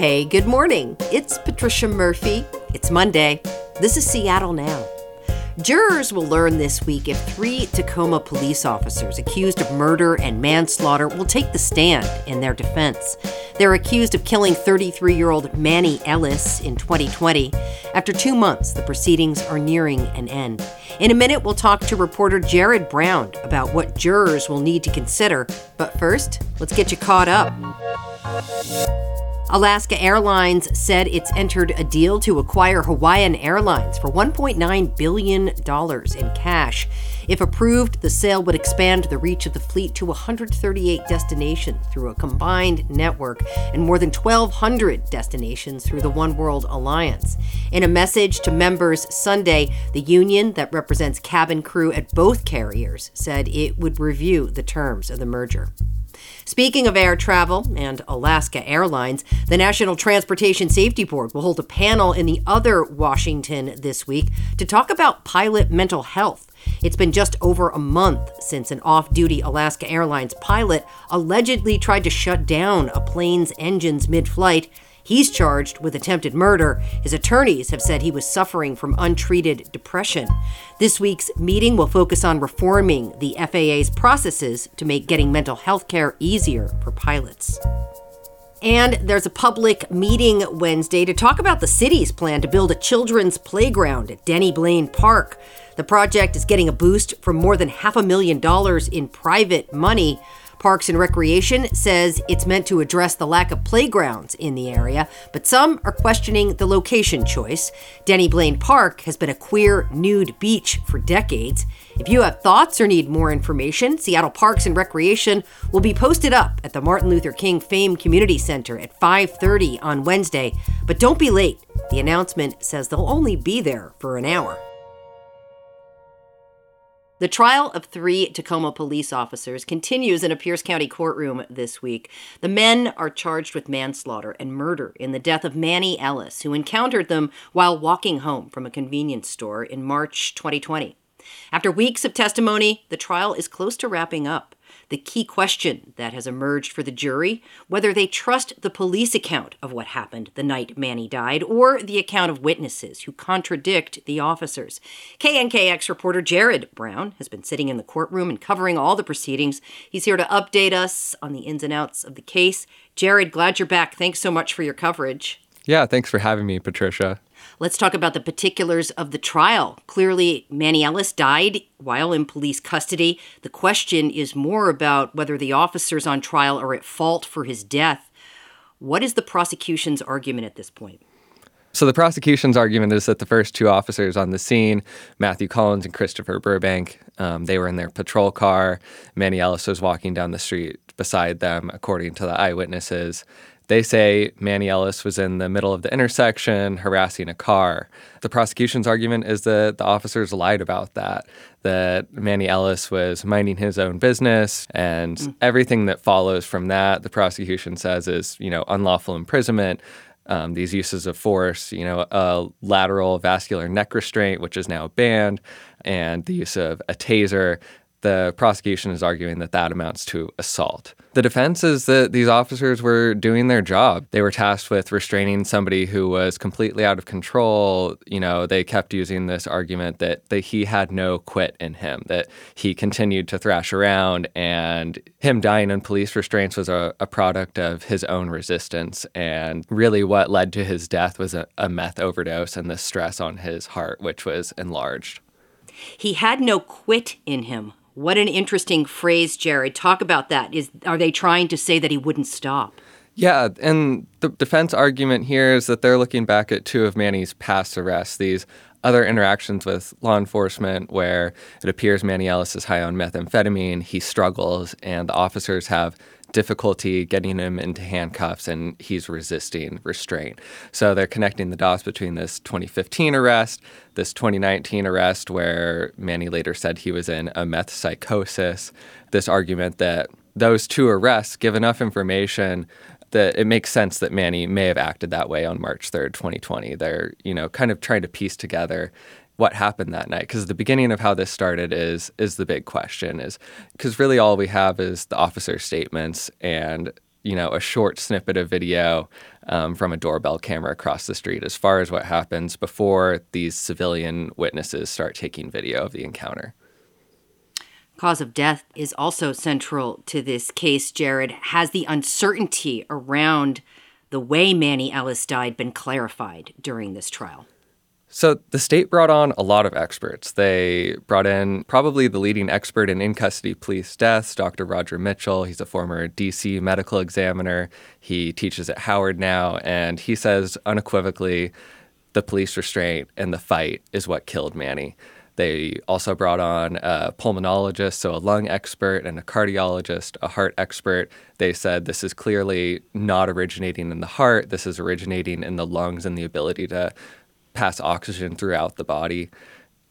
Hey, good morning. It's Patricia Murphy. It's Monday. This is Seattle Now. Jurors will learn this week if three Tacoma police officers accused of murder and manslaughter will take the stand in their defense. They're accused of killing 33 year old Manny Ellis in 2020. After two months, the proceedings are nearing an end. In a minute, we'll talk to reporter Jared Brown about what jurors will need to consider. But first, let's get you caught up. Alaska Airlines said it's entered a deal to acquire Hawaiian Airlines for $1.9 billion in cash. If approved, the sale would expand the reach of the fleet to 138 destinations through a combined network and more than 1,200 destinations through the One World Alliance. In a message to members Sunday, the union that represents cabin crew at both carriers said it would review the terms of the merger. Speaking of air travel and Alaska Airlines, the National Transportation Safety Board will hold a panel in the other Washington this week to talk about pilot mental health. It's been just over a month since an off duty Alaska Airlines pilot allegedly tried to shut down a plane's engines mid flight He's charged with attempted murder. His attorneys have said he was suffering from untreated depression. This week's meeting will focus on reforming the FAA's processes to make getting mental health care easier for pilots. And there's a public meeting Wednesday to talk about the city's plan to build a children's playground at Denny Blaine Park. The project is getting a boost from more than half a million dollars in private money. Parks and Recreation says it's meant to address the lack of playgrounds in the area, but some are questioning the location choice. Denny Blaine Park has been a queer nude beach for decades. If you have thoughts or need more information, Seattle Parks and Recreation will be posted up at the Martin Luther King Fame Community Center at 5:30 on Wednesday, but don't be late. The announcement says they'll only be there for an hour. The trial of three Tacoma police officers continues in a Pierce County courtroom this week. The men are charged with manslaughter and murder in the death of Manny Ellis, who encountered them while walking home from a convenience store in March 2020. After weeks of testimony, the trial is close to wrapping up the key question that has emerged for the jury whether they trust the police account of what happened the night Manny died or the account of witnesses who contradict the officers. KNKX reporter Jared Brown has been sitting in the courtroom and covering all the proceedings. He's here to update us on the ins and outs of the case. Jared, glad you're back. Thanks so much for your coverage. Yeah, thanks for having me, Patricia. Let's talk about the particulars of the trial. Clearly, Manny Ellis died while in police custody. The question is more about whether the officers on trial are at fault for his death. What is the prosecution's argument at this point? So, the prosecution's argument is that the first two officers on the scene, Matthew Collins and Christopher Burbank, um, they were in their patrol car. Manny Ellis was walking down the street beside them, according to the eyewitnesses. They say Manny Ellis was in the middle of the intersection harassing a car. The prosecution's argument is that the officers lied about that, that Manny Ellis was minding his own business and mm. everything that follows from that, the prosecution says is, you know, unlawful imprisonment. Um, these uses of force, you know, a lateral vascular neck restraint, which is now banned, and the use of a taser. The prosecution is arguing that that amounts to assault. The defense is that these officers were doing their job. They were tasked with restraining somebody who was completely out of control. You know, they kept using this argument that, that he had no quit in him, that he continued to thrash around, and him dying in police restraints was a, a product of his own resistance. And really, what led to his death was a, a meth overdose and the stress on his heart, which was enlarged. He had no quit in him. What an interesting phrase, Jared. Talk about that. Is are they trying to say that he wouldn't stop? Yeah, and the defense argument here is that they're looking back at two of Manny's past arrests, these other interactions with law enforcement where it appears Manny Ellis is high on methamphetamine, he struggles, and the officers have difficulty getting him into handcuffs and he's resisting restraint. So they're connecting the dots between this 2015 arrest, this 2019 arrest where Manny later said he was in a meth psychosis, this argument that those two arrests give enough information that it makes sense that Manny may have acted that way on March 3rd, 2020. They're, you know, kind of trying to piece together what happened that night because the beginning of how this started is is the big question is because really all we have is the officer statements and you know, a short snippet of video um, from a doorbell camera across the street as far as what happens before these civilian witnesses start taking video of the encounter. Cause of death is also central to this case, Jared. Has the uncertainty around the way Manny Ellis died been clarified during this trial? So the state brought on a lot of experts. They brought in probably the leading expert in in custody police deaths, Dr. Roger Mitchell. He's a former DC medical examiner. He teaches at Howard now, and he says unequivocally the police restraint and the fight is what killed Manny. They also brought on a pulmonologist, so a lung expert, and a cardiologist, a heart expert. They said this is clearly not originating in the heart. This is originating in the lungs and the ability to pass oxygen throughout the body.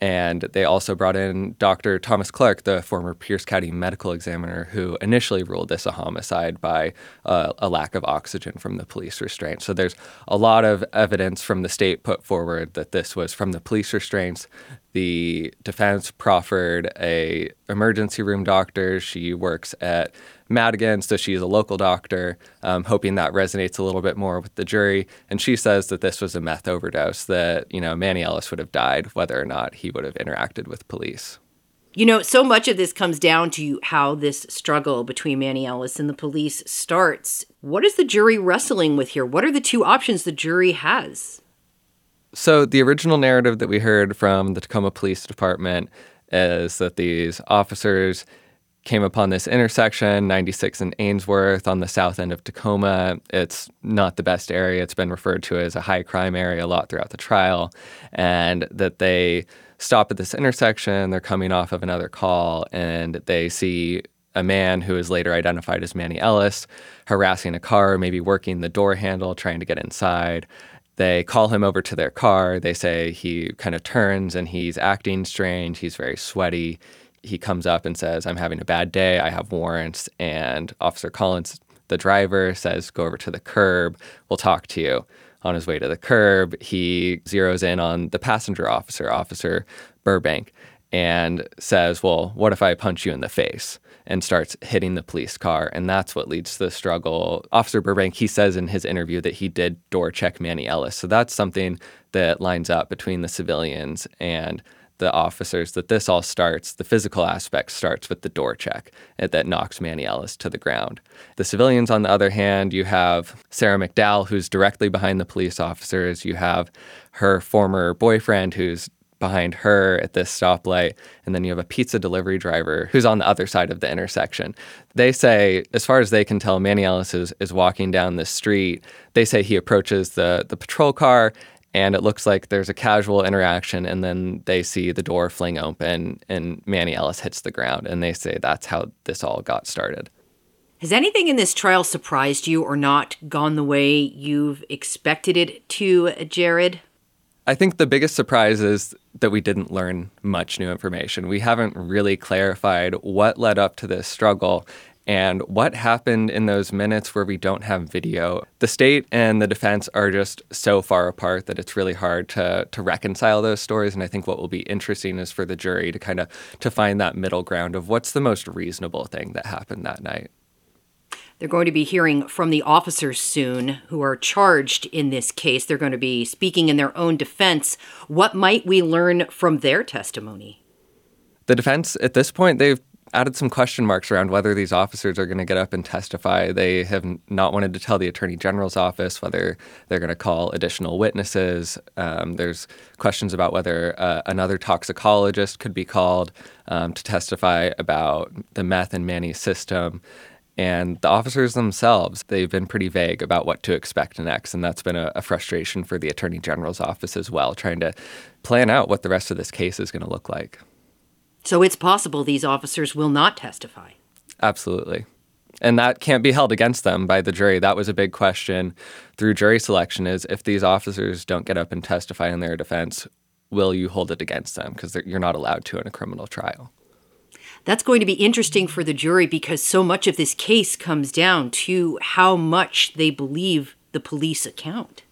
And they also brought in Dr. Thomas Clark, the former Pierce County medical examiner, who initially ruled this a homicide by uh, a lack of oxygen from the police restraints. So there's a lot of evidence from the state put forward that this was from the police restraints. The defense proffered a emergency room doctor. She works at Madigan, so she's a local doctor, um, hoping that resonates a little bit more with the jury. And she says that this was a meth overdose, that, you know, Manny Ellis would have died whether or not he would have interacted with police. You know, so much of this comes down to how this struggle between Manny Ellis and the police starts. What is the jury wrestling with here? What are the two options the jury has? So, the original narrative that we heard from the Tacoma Police Department is that these officers came upon this intersection, 96 and Ainsworth on the south end of Tacoma. It's not the best area. It's been referred to as a high crime area a lot throughout the trial. And that they stop at this intersection, they're coming off of another call, and they see a man who is later identified as Manny Ellis harassing a car, maybe working the door handle, trying to get inside. They call him over to their car. They say he kind of turns and he's acting strange. He's very sweaty he comes up and says, I'm having a bad day. I have warrants. And Officer Collins, the driver, says, Go over to the curb. We'll talk to you. On his way to the curb, he zeroes in on the passenger officer, Officer Burbank, and says, Well, what if I punch you in the face? And starts hitting the police car. And that's what leads to the struggle. Officer Burbank, he says in his interview that he did door check Manny Ellis. So that's something that lines up between the civilians and the officers that this all starts, the physical aspect starts with the door check eh, that knocks Manny Ellis to the ground. The civilians, on the other hand, you have Sarah McDowell, who's directly behind the police officers. You have her former boyfriend, who's behind her at this stoplight. And then you have a pizza delivery driver who's on the other side of the intersection. They say, as far as they can tell, Manny Ellis is, is walking down the street. They say he approaches the, the patrol car and it looks like there's a casual interaction and then they see the door fling open and Manny Ellis hits the ground and they say that's how this all got started. Has anything in this trial surprised you or not gone the way you've expected it to, Jared? I think the biggest surprise is that we didn't learn much new information. We haven't really clarified what led up to this struggle and what happened in those minutes where we don't have video. The state and the defense are just so far apart that it's really hard to to reconcile those stories and I think what will be interesting is for the jury to kind of to find that middle ground of what's the most reasonable thing that happened that night. They're going to be hearing from the officers soon who are charged in this case. They're going to be speaking in their own defense. What might we learn from their testimony? The defense, at this point, they've added some question marks around whether these officers are going to get up and testify. They have not wanted to tell the attorney general's office whether they're going to call additional witnesses. Um, there's questions about whether uh, another toxicologist could be called um, to testify about the meth in Manny's system. And the officers themselves, they've been pretty vague about what to expect next. And that's been a, a frustration for the attorney general's office as well, trying to plan out what the rest of this case is going to look like. So it's possible these officers will not testify. Absolutely. And that can't be held against them by the jury. That was a big question through jury selection is if these officers don't get up and testify in their defense, will you hold it against them? Because you're not allowed to in a criminal trial. That's going to be interesting for the jury because so much of this case comes down to how much they believe the police account.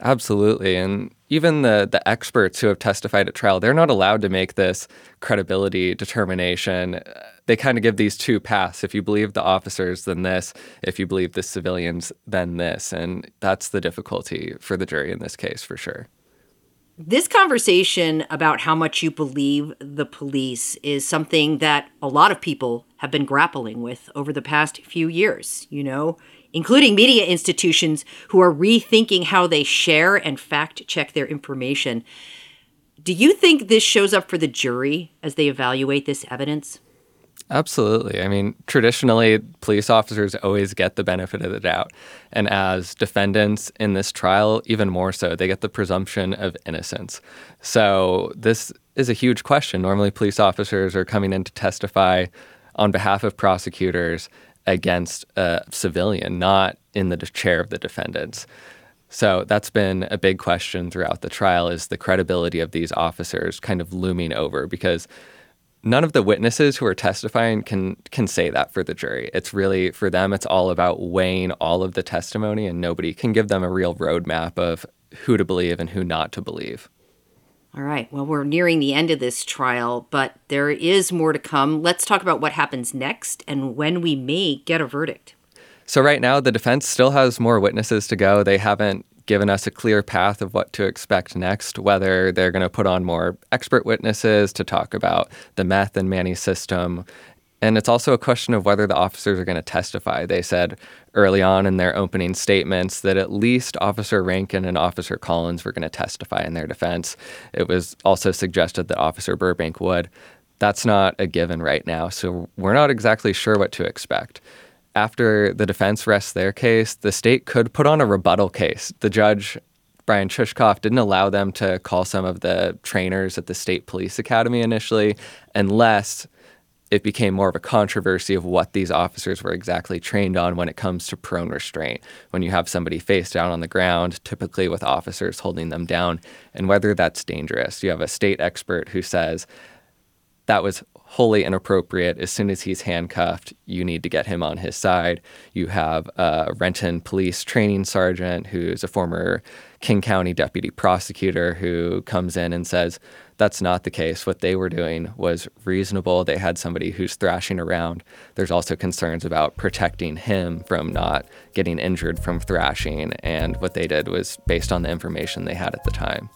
Absolutely. And even the the experts who have testified at trial, they're not allowed to make this credibility determination. Uh, they kind of give these two paths. If you believe the officers, then this. If you believe the civilians, then this. And that's the difficulty for the jury in this case, for sure. This conversation about how much you believe the police is something that a lot of people have been grappling with over the past few years. You know, including media institutions who are rethinking how they share and fact check their information. Do you think this shows up for the jury as they evaluate this evidence? Absolutely. I mean, traditionally, police officers always get the benefit of the doubt. And as defendants in this trial, even more so, they get the presumption of innocence. So, this is a huge question. Normally, police officers are coming in to testify on behalf of prosecutors against a civilian, not in the chair of the defendants. So that's been a big question throughout the trial is the credibility of these officers kind of looming over because none of the witnesses who are testifying can can say that for the jury. It's really for them it's all about weighing all of the testimony and nobody can give them a real roadmap of who to believe and who not to believe. All right. Well, we're nearing the end of this trial, but there is more to come. Let's talk about what happens next and when we may get a verdict. So, right now, the defense still has more witnesses to go. They haven't given us a clear path of what to expect next, whether they're going to put on more expert witnesses to talk about the meth and Manny system and it's also a question of whether the officers are going to testify. They said early on in their opening statements that at least Officer Rankine and Officer Collins were going to testify in their defense. It was also suggested that Officer Burbank would. That's not a given right now, so we're not exactly sure what to expect. After the defense rests their case, the state could put on a rebuttal case. The judge Bryan Chushcoff didn't allow them to call some of the trainers at the State Police Academy initially, unless it became more of a controversy of what these officers were exactly trained on when it comes to prone restraint. When you have somebody face down on the ground, typically with officers holding them down, and whether that's dangerous. You have a state expert who says that was wholly inappropriate. As soon as he's handcuffed, you need to get him on his side. You have a Renton police training sergeant who's a former King County deputy prosecutor who comes in and says, that's not the case. What they were doing was reasonable. They had somebody who's thrashing around. There's also concerns about protecting him from not getting injured from thrashing. And what they did was based on the information they had at the time.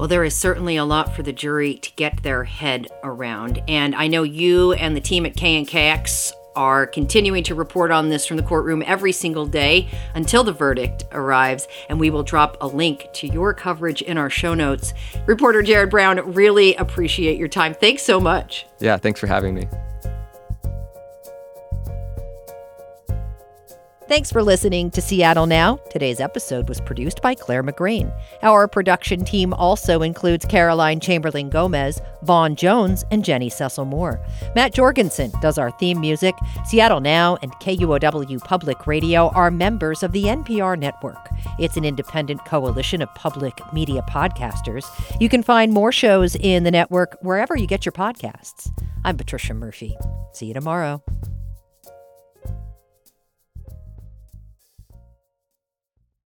Well, there is certainly a lot for the jury to get their head around. And I know you and the team at KNKX are continuing to report on this from the courtroom every single day until the verdict arrives, and we will drop a link to your coverage in our show notes. Reporter Jared Brown, really appreciate your time. Thanks so much. Yeah, thanks for having me. Thanks for listening to Seattle Now. Today's episode was produced by Clare McGrane. Our production team also includes Caroline Chamberlain Gomez, Vaughn Jones, and Jenny Cecil Moore. Matt Jorgensen does our theme music. Seattle Now and KUOW Public Radio are members of the NPR network. It's an independent coalition of public media podcasters. You can find more shows in the network wherever you get your podcasts. I'm Patricia Murphy. See you tomorrow.